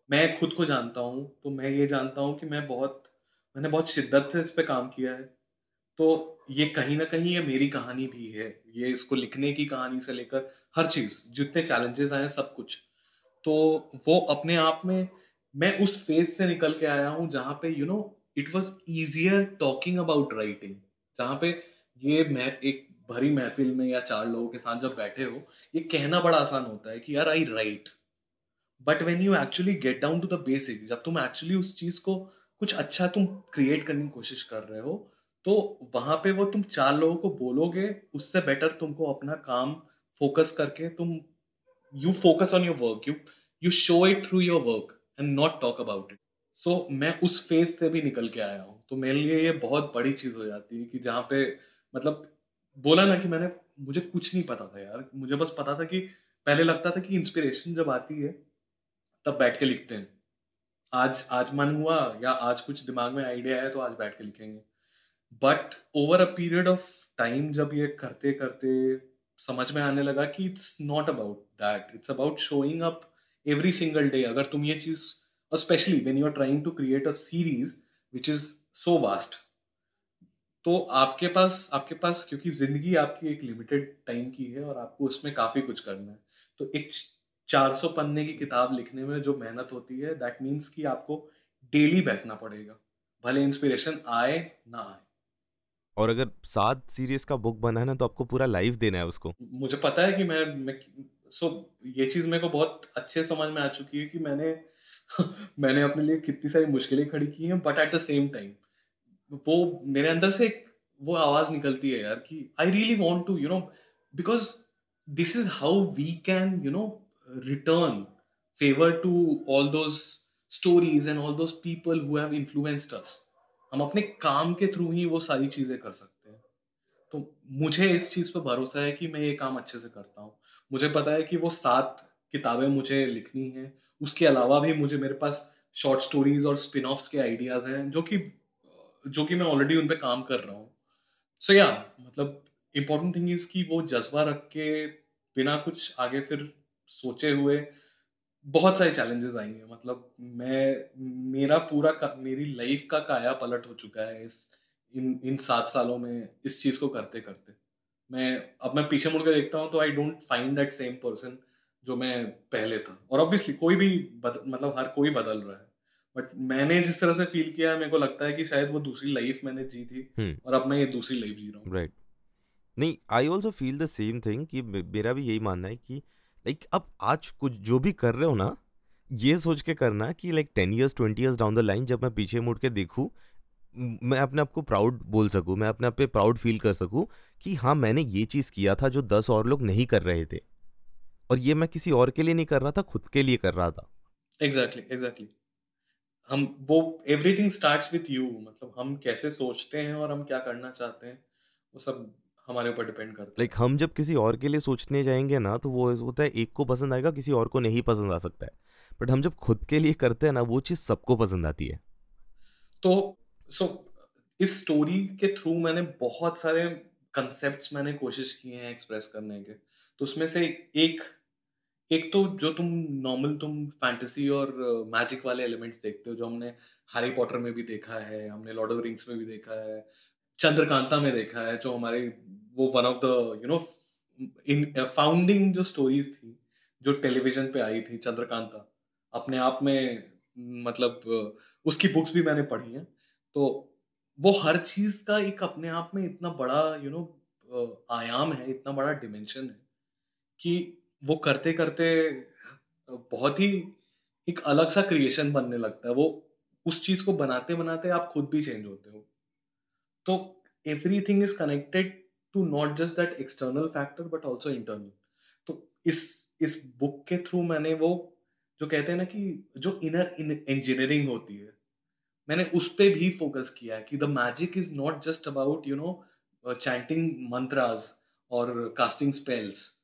मैं खुद को जानता हूँ तो मैं ये जानता हूँ कि मैं बहुत, मैंने बहुत शिद्दत से इस पर काम किया है। तो ये कहीं ना कहीं ये मेरी कहानी भी है, ये इसको लिखने की कहानी से लेकर हर चीज़, जितने चैलेंजेस आए सब कुछ। तो वो अपने आप में, मैं उस फ़ेज़ से निकल के आया हूँ जहाँ पे you know it was easier talking about writing जहाँ पे ये मैं एक भरी महफिल में या चार लोगों के साथ जब बैठे हो, ये कहना बड़ा आसान होता है कि यार I write but when you actually get down to the basic जब तुम एक्चुअली उस चीज़ को कुछ अच्छा तुम क्रिएट करने की कोशिश कर रहे हो तो वहाँ पे वो तुम चार लोगों को बोलोगे, उससे बेटर तुमको अपना काम फोकस करके तुम you focus on your work you you show it through your work and not talk about it so मैं उस फ़ेज़ से भी निकल के आया हूँ तो मेरे लिए ये बहुत बड़ी चीज़ हो जाती है कि जहाँ पे मतलब बोला ना कि मैंने, मुझे कुछ नहीं पता था यार। मुझे बस पता था कि, पहले लगता था कि इंस्पिरेशन जब आती है, तब बैठ के लिखते हैं। आज आज मन हुआ या आज कुछ दिमाग में आइडिया है तो आज बैठ के लिखेंगे। But over a period of time जब ये करते करते समझ में आने लगा कि it's not about that it's about showing up every single day अगर तुम ये चीज़ specially when you are trying to create a series which is so vast तो आपके पास आपके पास क्योंकि ज़िंदगी आपकी एक लिमिटेड टाइम की है और आपको उसमें काफ़ी कुछ करना है। तो एक 400 पन्ने की किताब लिखने में जो मेहनत होती है दैट मीन्स कि आपको डेली बैठना पड़ेगा। भले इंस्पिरेशन आए ना आए। और अगर सात सीरीज़ का बुक बना है ना तो आपको पूरा लाइफ देना है उसको। मुझे पता है कि मैं, मैं सो ये चीज़ मेरे को बहुत अच्छे समझ में आ चुकी है कि मैंने मैंने अपने लिए कितनी सारी मुश्किलें खड़ी की हैं but at the same time वो मेरे अंदर से वो आवाज़ निकलती है यार कि I really want to you know because this is how we can you know return favour to all those stories and all those people who have influenced us हम अपने काम के थ्रू ही वो सारी चीज़ें कर सकते हैं। तो मुझे इस चीज़ पर भरोसा है कि मैं ये काम अच्छे से करता हूँ। मुझे पता है कि वो सात किताबें मुझे लिखनी है। उसके अलावा भी मुझे मेरे पास शॉर्ट स्टोरीज और स्पिन ऑफ्स के आइडियाज़ हैं, जो कि जो कि मैं ऑलरेडी उन पर काम कर रहा हूँ। सो या मतलब इम्पोर्टेंट थिंग इज़ कि वो जज्बा रख के बिना कुछ आगे फिर सोचे हुए बहुत सारे चैलेंजेस आएँगे मतलब मैं मेरा पूरा मेरी लाइफ का काया पलट हो चुका है इस इन इन सात सालों में इस चीज़ को करते करते। मैं अब मैं पीछे मुड़ के देखता हूँ तो I don't find that same person जो मैं पहले था। और ऑब्वियसली कोई भी बद, मतलब हर कोई बदल रहा है। बट मैंने जिस तरह से फील किया मेरे को लगता है कि शायद वो दूसरी लाइफ मैंने जी थी हम्म और अब मैं ये दूसरी लाइफ जी रहा हूँ। राइट नहीं I also feel the same thing कि मेरा भी यही मानना है कि लाइक अब आज कुछ जो भी कर रहे हो ना ये सोच के करना कि like ten years twenty years down the line जब मैं पीछे मुड़ के देखूँ मैं अपने आप को प्राउड बोल सकूँ मैं अपने आप पे प्राउड फील कर सकूँ कि हाँ मैंने ये चीज़ किया था जो दस और लोग नहीं कर रहे थे। और ये मैं किसी और के लिए नहीं कर रहा था खुद के लिए कर रहा था। एग्जैक्टली exactly, एग्जैक्टली हम वो एवरीथिंग स्टार्ट्स विथ यू मतलब हम कैसे सोचते हैं और हम क्या करना चाहते हैं वो सब हमारे ऊपर डिपेंड करता है। लाइक हम जब किसी और के लिए सोचने जाएँगे ना तो वो होता है एक को पसंद आएगा किसी और को नहीं पसंद आ सकता है। बट हम जब खुद के लिए करते हैं ना वो चीज़ सबको पसंद आती है। तो सो so, इस स्टोरी के थ्रू मैंने बहुत सारे कंसेप्ट्स मैंने कोशिश किए हैं एक्सप्रेस करने के। तो उसमें से एक एक तो जो तुम नॉर्मल तुम फैंटेसी और मैजिक वाले एलिमेंट्स देखते हो जो हमने हैरी पॉटर में भी देखा है हमने लॉर्ड ऑफ़ रिंग्स में भी देखा है चंद्रकांता में देखा है जो हमारे वो one of the you know in founding जो स्टोरीज थी जो टेलीविज़न पे आई थी चंद्रकांता अपने आप में मतलब उसकी बुक्स भी मैंने पढ़ी हैं। तो वो हर चीज़ का एक अपने आप में इतना बड़ा यू you नो know, आयाम है इतना बड़ा डिमेंशन है कि वो करते करते बहुत ही एक अलग सा क्रिएशन बनने लगता है। वो उस चीज़ को बनाते बनाते आप खुद भी चेंज होते हो। तो everything is connected to not just that external factor but also internal तो इस इस बुक के थ्रू मैंने वो, जो कहते हैं ना कि, जो इनर इंजीनियरिंग होती है, मैंने उस पर भी फोकस किया है कि the magic is not just about you know chanting mantras और casting spells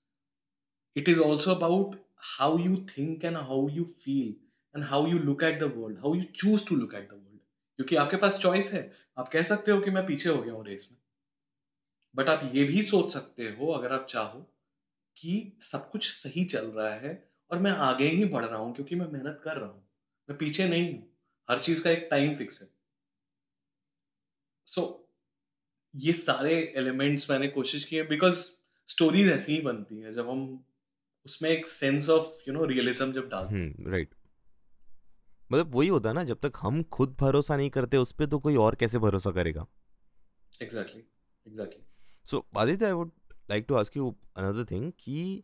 it is also about how you think and how you feel and how you look at the world how you choose to look at the world. क्योंकि आपके पास choice है। आप कह सकते हो कि मैं पीछे हो गया हूँ रेस में। बट आप ये भी सोच सकते हो अगर आप चाहो कि सब कुछ सही चल रहा है और मैं आगे ही बढ़ रहा हूँ क्योंकि मैं मेहनत कर रहा हूँ। मैं पीछे नहीं हूँ। हर चीज़ का एक टाइम फिक्स है। सो so, ये सारे एलिमेंट्स मैंने कोशिश की है बिकॉज़ स्टोरीज ऐसी ही बनती है। जब हम उसमें एक sense of you know realism जब डालते हैं हम्म राइट मतलब वही होता है ना जब तक हम खुद भरोसा नहीं करते उस पर तो कोई और कैसे भरोसा करेगा? Exactly exactly so Aditya I would like to ask you another thing कि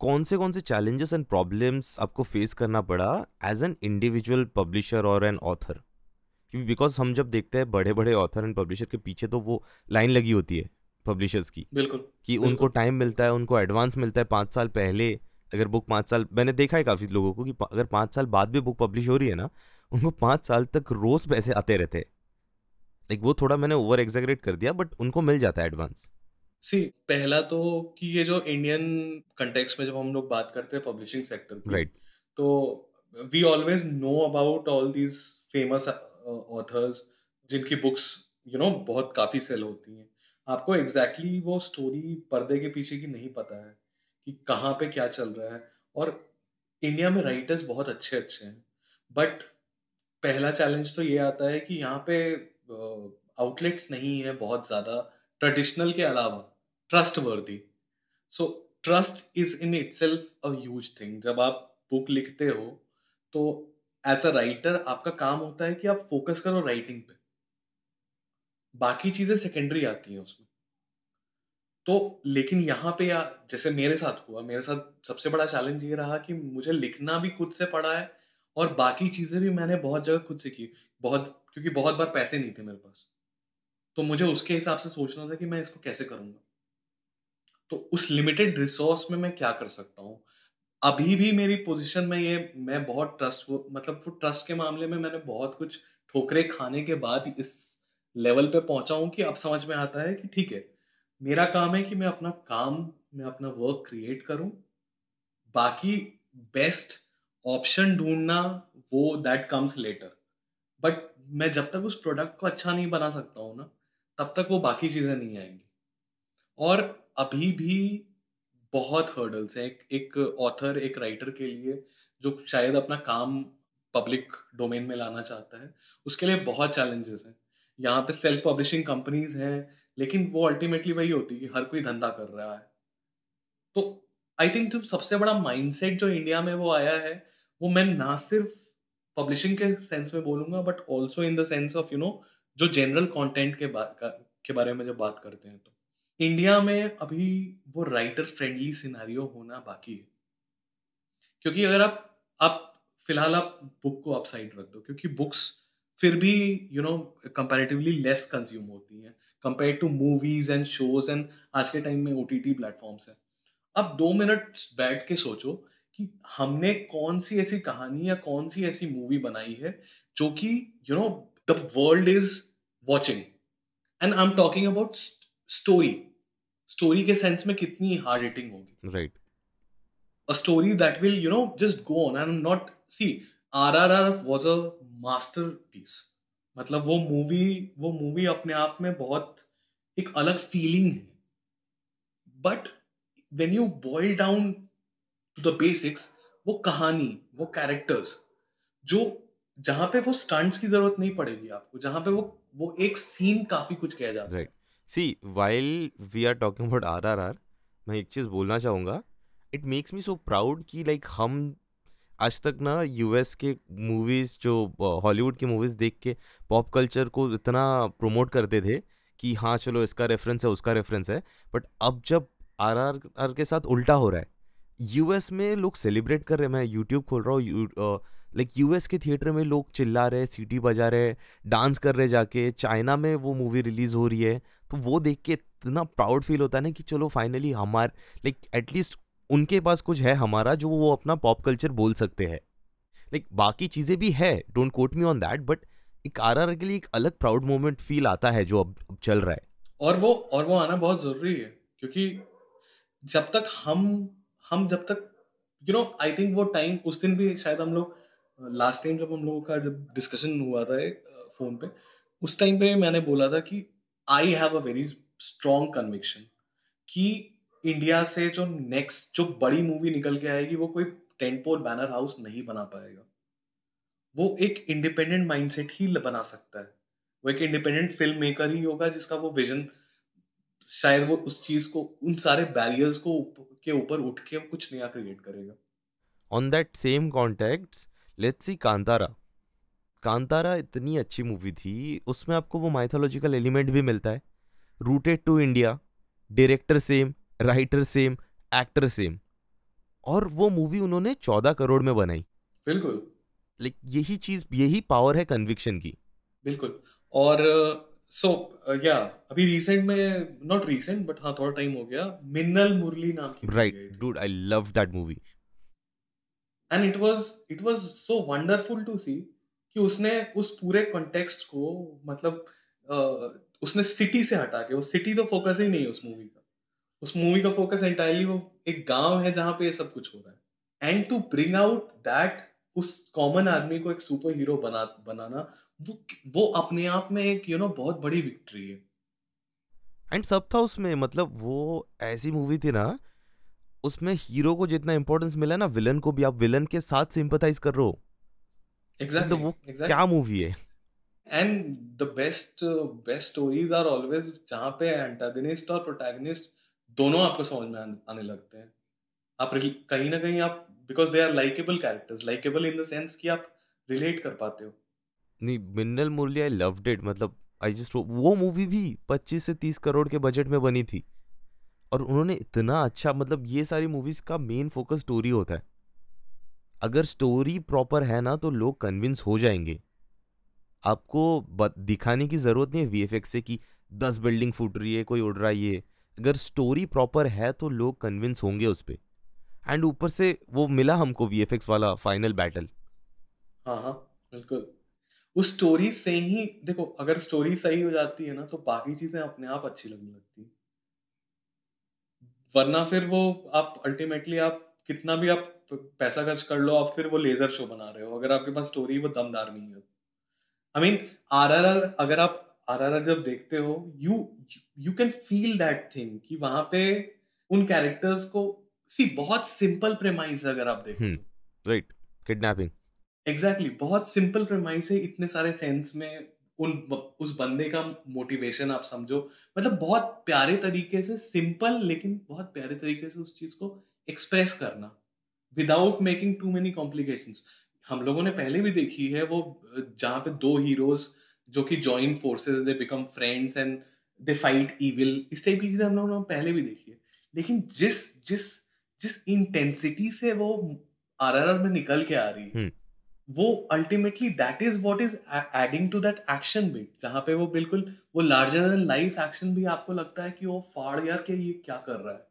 कौन से कौन से चैलेंजेस एंड प्रॉब्लम्स आपको फेस करना पड़ा एज एन इंडिविजुअल पब्लिशर और एन ऑथर क्योंकि बिकॉज़ हम जब देखते हैं बड़े बड़े ऑथर एंड पब्लिशर के पीछे तो वो लाइन लगी होती है। पब्लिशर्स की बिल्कुल कि बिल्कुल। उनको टाइम मिलता है उनको एडवांस मिलता है। पाँच साल पहले अगर बुक पाँच साल मैंने देखा है काफ़ी लोगों को कि अगर पाँच साल बाद भी बुक पब्लिश हो रही है ना उनको पाँच साल तक रोज़ पैसे आते रहते हैं। लाइक वो थोड़ा मैंने ओवर एग्जैगरेट कर दिया बट उनको मिल जाता है एडवांस सी पहला तो कि ये जो इंडियन कंटेक्स्ट में जब हम लोग बात करते हैं पब्लिशिंग सेक्टर की राइट तो we always know about all these famous authors जिनकी बुक्स यू नो बहुत काफ़ी सेल होती हैं। आपको एग्जैक्टली exactly वो स्टोरी पर्दे के पीछे की नहीं पता है कि कहाँ पे क्या चल रहा है। और इंडिया में राइटर्स बहुत अच्छे अच्छे हैं बट पहला चैलेंज तो ये आता है कि यहाँ पे आउटलेट्स नहीं है बहुत ज़्यादा ट्रेडिशनल के अलावा trustworthy so trust is in itself a huge thing जब आप बुक लिखते हो तो एज अ राइटर आपका काम होता है कि आप फोकस करो राइटिंग पे। बाकी चीज़ें सेकेंडरी आती हैं उसमें। तो लेकिन यहाँ पे या, जैसे मेरे साथ हुआ, मेरे साथ सबसे बड़ा चैलेंज ये रहा कि मुझे लिखना भी खुद से पड़ा है और बाकी चीज़ें भी मैंने बहुत जगह खुद से की, बहुत, क्योंकि बहुत बार पैसे नहीं थे मेरे पास। तो मुझे उसके हिसाब से सोचना था कि मैं इसको कैसे करूँगा। तो उस लिमिटेड रिसोर्स में मैं क्या कर सकता हूँ? अभी भी मेरी पोजीशन में ये, मैं बहुत ट्रस्ट मतलब ट्रस्ट के मामले में मैंने बहुत कुछ ठोकरे खाने के बाद इस लेवल पे पहुँचा हूँ कि अब समझ में आता है कि ठीक है, मेरा काम है कि मैं अपना काम, मैं अपना वर्क क्रिएट करूँ। बाकी बेस्ट ऑप्शन ढूंढना, वो दैट कम्स लेटर बट मैं जब तक उस प्रोडक्ट को अच्छा नहीं बना सकता हूँ ना, तब तक वो बाकी चीज़ें नहीं आएँगी। और अभी भी बहुत हर्डल्स हैं। एक एक ऑथर एक राइटर के लिए जो शायद अपना काम पब्लिक डोमेन में लाना चाहता है, उसके लिए बहुत चैलेंजेस हैं। यहाँ पे सेल्फ पब्लिशिंग कंपनीज़ हैं, लेकिन वो अल्टीमेटली वही होती है कि हर कोई धंधा कर रहा है। तो आई थिंक जो सबसे बड़ा माइंडसेट जो इंडिया में वो आया है, वो मैं ना सिर्फ़ पब्लिशिंग के सेंस में बोलूँगा but also in the sense of you know जो जनरल कंटेंट के बात के बारे में जब बात करते हैं तो। इंडिया में अभी वो राइटर फ्रेंडली सिनारियो होना बाकी है। क्योंकि अगर आप आप फ़िलहाल आप बुक को आप साइड रख दो, क्योंकि बुक्स फिर भी you know comparatively less consume होती हैं compare to movies and shows and आज के टाइम में ओ टी टी प्लेटफॉर्म्स है। अब दो मिनट बैठ के सोचो कि हमने कौन सी ऐसी कहानी या कौन सी ऐसी मूवी बनाई है जो कि you know the world is watching and I am talking about story story के सेंस में कितनी हार्ड हिटिंग होगी। Right a story that will you know just go on and not see RRR was a masterpiece. मतलब वो movie वो movie अपने आप में बहुत एक अलग फीलिंग है। But when you boil down to the basics वो कहानी, वो कैरेक्टर्स जो जहाँ पे वो स्टंट्स की ज़रूरत नहीं पड़ेगी आपको, जहाँ पे वो वो एक सीन काफ़ी कुछ कह जाता है। See while we are talking about RRR मैं एक चीज़ बोलना चाहूँगा it makes me so proud कि लाइक हम आज तक ना यूएस के मूवीज़ जो हॉलीवुड की मूवीज़ देख के पॉप कल्चर को इतना प्रमोट करते थे कि हाँ चलो इसका रेफरेंस है, उसका रेफरेंस है बट अब जब आर आर आर के साथ उल्टा हो रहा है यूएस में लोग सेलिब्रेट कर रहे हैं, मैं यूट्यूब खोल रहा हूँ लाइक यूएस के थिएटर में लोग चिल्ला रहे सीटी बजा रहे डांस कर रहे जाके चाइना में वो मूवी रिलीज़ हो रही है तो वो देख के इतना प्राउड फील होता है ना कि चलो फाइनली हमारे लाइक एटलीस्ट उनके पास कुछ है हमारा जो वो अपना पॉप कल्चर बोल सकते हैं। लाइक बाकी चीज़ें भी है don't quote me on that but एक आर आर के लिए एक अलग प्राउड मोमेंट फील आता है जो अब, अब चल रहा है। और वो और वो आना बहुत ज़रूरी है क्योंकि जब तक हम हम जब तक यू नो आई थिंक वो टाइम उस दिन भी शायद हम लोग लास्ट टाइम जब हम लोगों का जब डिस्कशन हुआ था फ़ोन पे उस टाइम पे मैंने बोला था कि I have a very strong conviction कि इंडिया से जो नेक्स्ट जो बड़ी मूवी निकल के आएगी, वो कोई टेंटपोल बैनर हाउस नहीं बना पाएगा। वो एक इंडिपेंडेंट माइंडसेट ही बना सकता है। वो एक इंडिपेंडेंट फ़िल्म मेकर ही होगा, जिसका वो विजन शायद वो उस चीज़ को, उन सारे बैरियर्स को के ऊपर उठ के कुछ नया क्रिएट करेगा। On that same contact let's see Kantara Kantara इतनी अच्छी मूवी थी, उसमें आपको वो माइथोलॉजिकल एलिमेंट भी मिलता है। Rooted to India director same writer same actor same. और वो मूवी उन्होंने चौदह करोड़ में बनाई। बिल्कुल। लाइक यही चीज़ यही पावर है कन्विक्शन की। बिल्कुल। और सो uh, या अभी रिसेंट में नॉट रिसेंट बट हाँ थोड़ा टाइम हो गया मिन्नल मुरली नाम की right dude I love that movie and it was it was so wonderful to see कि उसने उस पूरे कॉन्टेक्स्ट को मतलब uh, उसने सिटी से हटा के वो सिटी तो फोकस ही नहीं है उस मूवी का। उस मूवी का फोकस एंटायरली वो एक गाँव है जहाँ पे ये सब कुछ हो रहा है। And to bring out that उस कॉमन आदमी को एक सुपर हीरो बना बनाना वो वो अपने आप में एक यू you नो know, बहुत बड़ी विक्ट्री है। एंड सब था उसमें मतलब वो ऐसी मूवी थी ना उसमें हीरो को जितना इंपॉर्टेंस मिला ना विलन को भी आप विलन के साथ सिंपथाइज कर रहे हो। Exactly, मतलब वो exactly. क्या मूवी है? And the best best stories are always जहाँ पे एंटागनिस्ट और प्रोटैगनिस्ट दोनों आपको समझ में आने लगते हैं। आप कहीं ना कहीं आप because they are likeable characters likeable in the sense कि आप रिलेट कर पाते हो। नहीं, Minnal Murali I loved it मतलब आई जस्ट वो मूवी भी 25 से 30 करोड़ के बजट में बनी थी। और उन्होंने इतना अच्छा मतलब ये सारी मूवीज़ का मेन फोकस स्टोरी होता है। अगर स्टोरी प्रॉपर है ना तो लोग कन्विंस हो जाएँगे। आपको दिखाने की ज़रूरत नहीं है वीएफएक्स से कि दस बिल्डिंग फूट रही है, कोई उड़ रहा है अगर स्टोरी प्रॉपर है तो लोग कन्विंस होंगे उस पर एंड ऊपर से वो मिला हमको वीएफएक्स वाला फाइनल बैटल हाँ हाँ बिल्कुल। उस स्टोरी से ही, देखो, अगर स्टोरी सही हो जाती है ना तो बाकी चीज़ें अपने आप अच्छी लगने लगती वरना फिर वो, आप अल्टीमेटली आप कितना भी आप पैसा खर्च कर लो, आप फिर वो लेजर शो बना रहे हो। अगर आपके पास स्टोरी वो दमदार नहीं है। आई मीन आर अगर आप आरआरआर जब देखते हो you you can feel that thing कि वहाँ पे उन कैरेक्टर्स को सी बहुत सिंपल प्रेमाइज अगर आप देखो राइट किडनैपिंग एग्जैक्टली बहुत सिंपल प्रेमाइस है इतने सारे सेंस में उन उस बंदे का मोटिवेशन आप समझो। मतलब बहुत प्यारे तरीके से सिंपल लेकिन बहुत प्यारे तरीके से उस चीज़ को एक्सप्रेस करना। Without making too many complications हम लोगों ने पहले भी देखी है वो जहाँ पे दो हीरोज जो कि join forces they become friends and they fight evil इस टाइप की चीज़ें हम लोगों ने पहले भी देखी है। लेकिन जिस जिस जिस इंटेंसिटी से वो आरआरआर में निकल के आ रही है वो ultimately that is what is adding to that action bit जहाँ पे वो बिल्कुल वो लार्जर देन लाइफ एक्शन भी आपको लगता है कि वो फाड़ यार के ये क्या कर रहा है।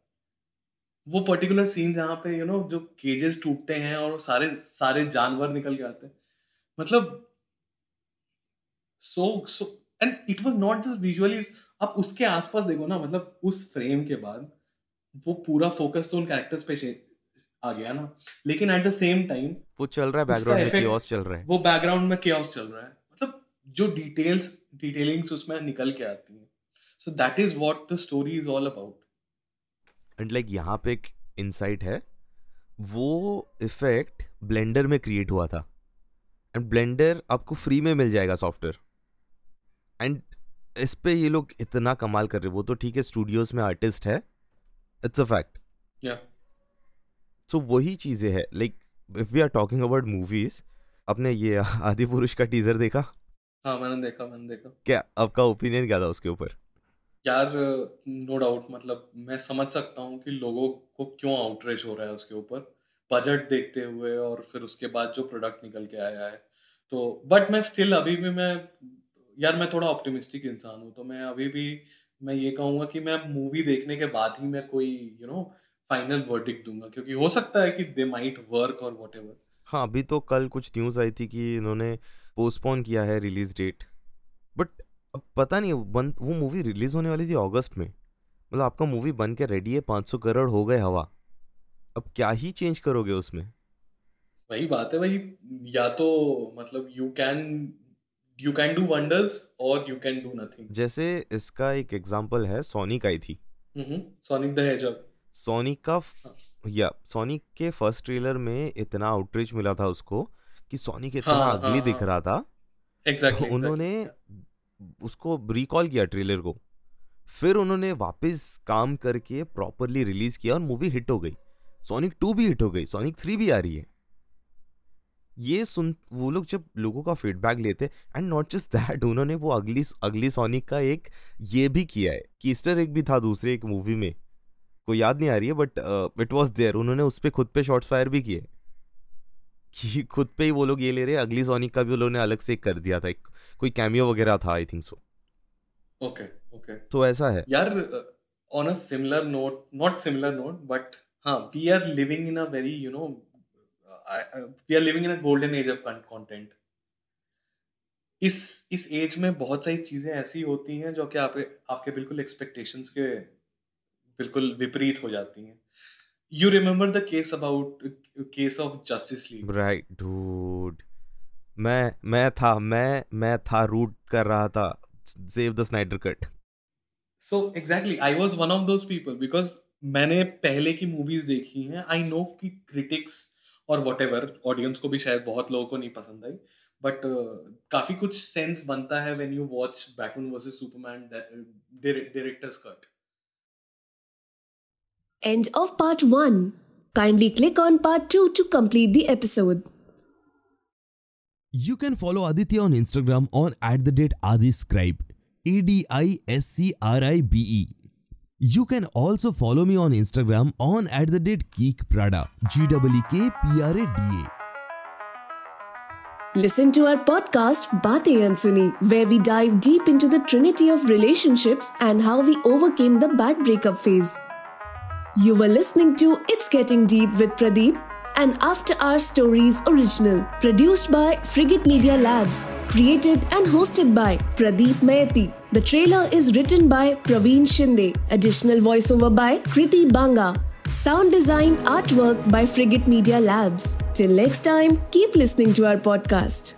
वो पर्टिकुलर सीन जहाँ पे यू you नो know, जो केजेस टूटते हैं और सारे सारे जानवर निकल के आते हैं। मतलब so so and it was not just visually आप उसके आसपास देखो ना मतलब उस फ्रेम के बाद वो पूरा फोकस तो उन कैरेक्टर्स पे आ गया ना। लेकिन एट द सेम टाइम वो चल रहा है बैकग्राउंड में कियोस चल रहा है। वो बैकग्राउंड में कियोस चल रहा है। मतलब जो डिटेल्स डिटेलिंग्स उसमें निकल के आती हैं। So that is what the story is all about and like यहाँ पे एक इनसाइट है वो इफ़ेक्ट ब्लेंडर में क्रिएट हुआ था। एंड ब्लेंडर आपको फ्री में मिल जाएगा सॉफ्टवेयर एंड इस पे ये लोग इतना कमाल कर रहे वो तो ठीक है स्टूडियोज में आर्टिस्ट है। इट्स अ फैक्ट सो वही चीज़ें है। Like if we are talking about movies आपने ये आदि पुरुष का टीजर देखा? हाँ मैंने देखा मैंने देखा। क्या आपका ओपिनियन क्या था उसके ऊपर? यार नो डाउट मतलब मैं समझ सकता हूँ कि लोगों को क्यों आउटरेज हो रहा है उसके ऊपर। बजट देखते हुए और फिर उसके बाद जो प्रोडक्ट निकल के आया है। तो बट मैं स्टिल अभी भी मैं यार मैं थोड़ा ऑप्टिमिस्टिक इंसान हूँ तो मैं अभी भी मैं ये कहूँगा कि मैं मूवी देखने के बाद ही मैं कोई यू नो फाइनल वर्डिक दूँगा क्योंकि हो सकता है कि दे माइट वर्क और वट हाँ अभी तो कल कुछ न्यूज़ आई थी कि इन्होंने पोस्टपोन किया है रिलीज़ डेट बट अब पता नहीं बन वो मूवी रिलीज़ होने वाली थी अगस्त में. मतलब आपका मूवी बन के रेडी है पाँच सौ करोड़ हो गए हवा. अब क्या ही चेंज करोगे उसमें? वही बात है भाई या तो मतलब you can you can do wonders और यू कैन डू नथिंग जैसे इसका एक एग्जांपल है सोनिक आई थी। सोनिक द हेजर सोनिक का या सोनिक के फ़र्स्ट ट्रेलर में इतना आउटरीच मिला था उसको कि सोनिक इतना हाँ, अगली हाँ, दिख हाँ. रहा था। Exactly, तो उन्होंने exactly. उसको रिकॉल किया ट्रेलर को। फिर उन्होंने वापस काम करके प्रॉपरली रिलीज़ किया और मूवी हिट हो गई। सोनिक टू भी हिट हो गई। सोनिक थ्री भी आ रही है। ये सुन वो लोग जब लोगों का फीडबैक लेते एंड नॉट जस्ट दैट उन्होंने वो अगली अगली सोनिक का एक ये भी किया है कि ईस्टर एक भी था दूसरे एक मूवी में। को याद नहीं आ रही है बट इट वॉज़ देयर उन्होंने उस पर खुद पे शॉर्ट्स फायर भी किए। कि खुद पे ही वो लोग ये ले रहे अगली सोनिक का भी उन्होंने अलग से कर दिया था एक कोई कैमियो वगैरह था I think so okay okay तो ऐसा है। यार on a similar note not similar note but हाँ we are living in a very you know we are living in a golden age of content इस इस as में बहुत सारी चीज़ें ऐसी होती हैं जो कि आपके आपके बिल्कुल एक्सपेक्टेशंस के बिल्कुल विपरीत हो जाती हैं। You remember the case about case of Justice League right dude मैं मैं था मैं मैं था रूट कर रहा था save the Snyder cut so exactly I was one of those people because मैंने पहले की मूवीज़ देखी हैं। आई नो कि क्रिटिक्स और वट ऑडियंस को भी शायद बहुत लोगों को नहीं पसंद आई बट uh, काफ़ी कुछ सेंस बनता है when you watch Batman versus Superman director's cut End of part 1. Kindly click on part 2 to complete the episode. You can follow Aditya on Instagram on at the date Adiscribe. A-D-I-S-C-R-I-B-E. You can also follow me on Instagram on at the date Geek Prada. G-W-K-P-R-A-D-A. Listen to our podcast Bate Ansuni, where we dive deep into the trinity of relationships and how we overcame the bad breakup phase. You were listening to It's Getting Deep with Pradeep, an After Our Stories original, produced by Frigate Media Labs, created and hosted by Pradeep Mayati. The trailer is written by Praveen Shinde, additional voiceover by Kriti Banga, sound design artwork by Frigate Media Labs. Till next time, keep listening to our podcast.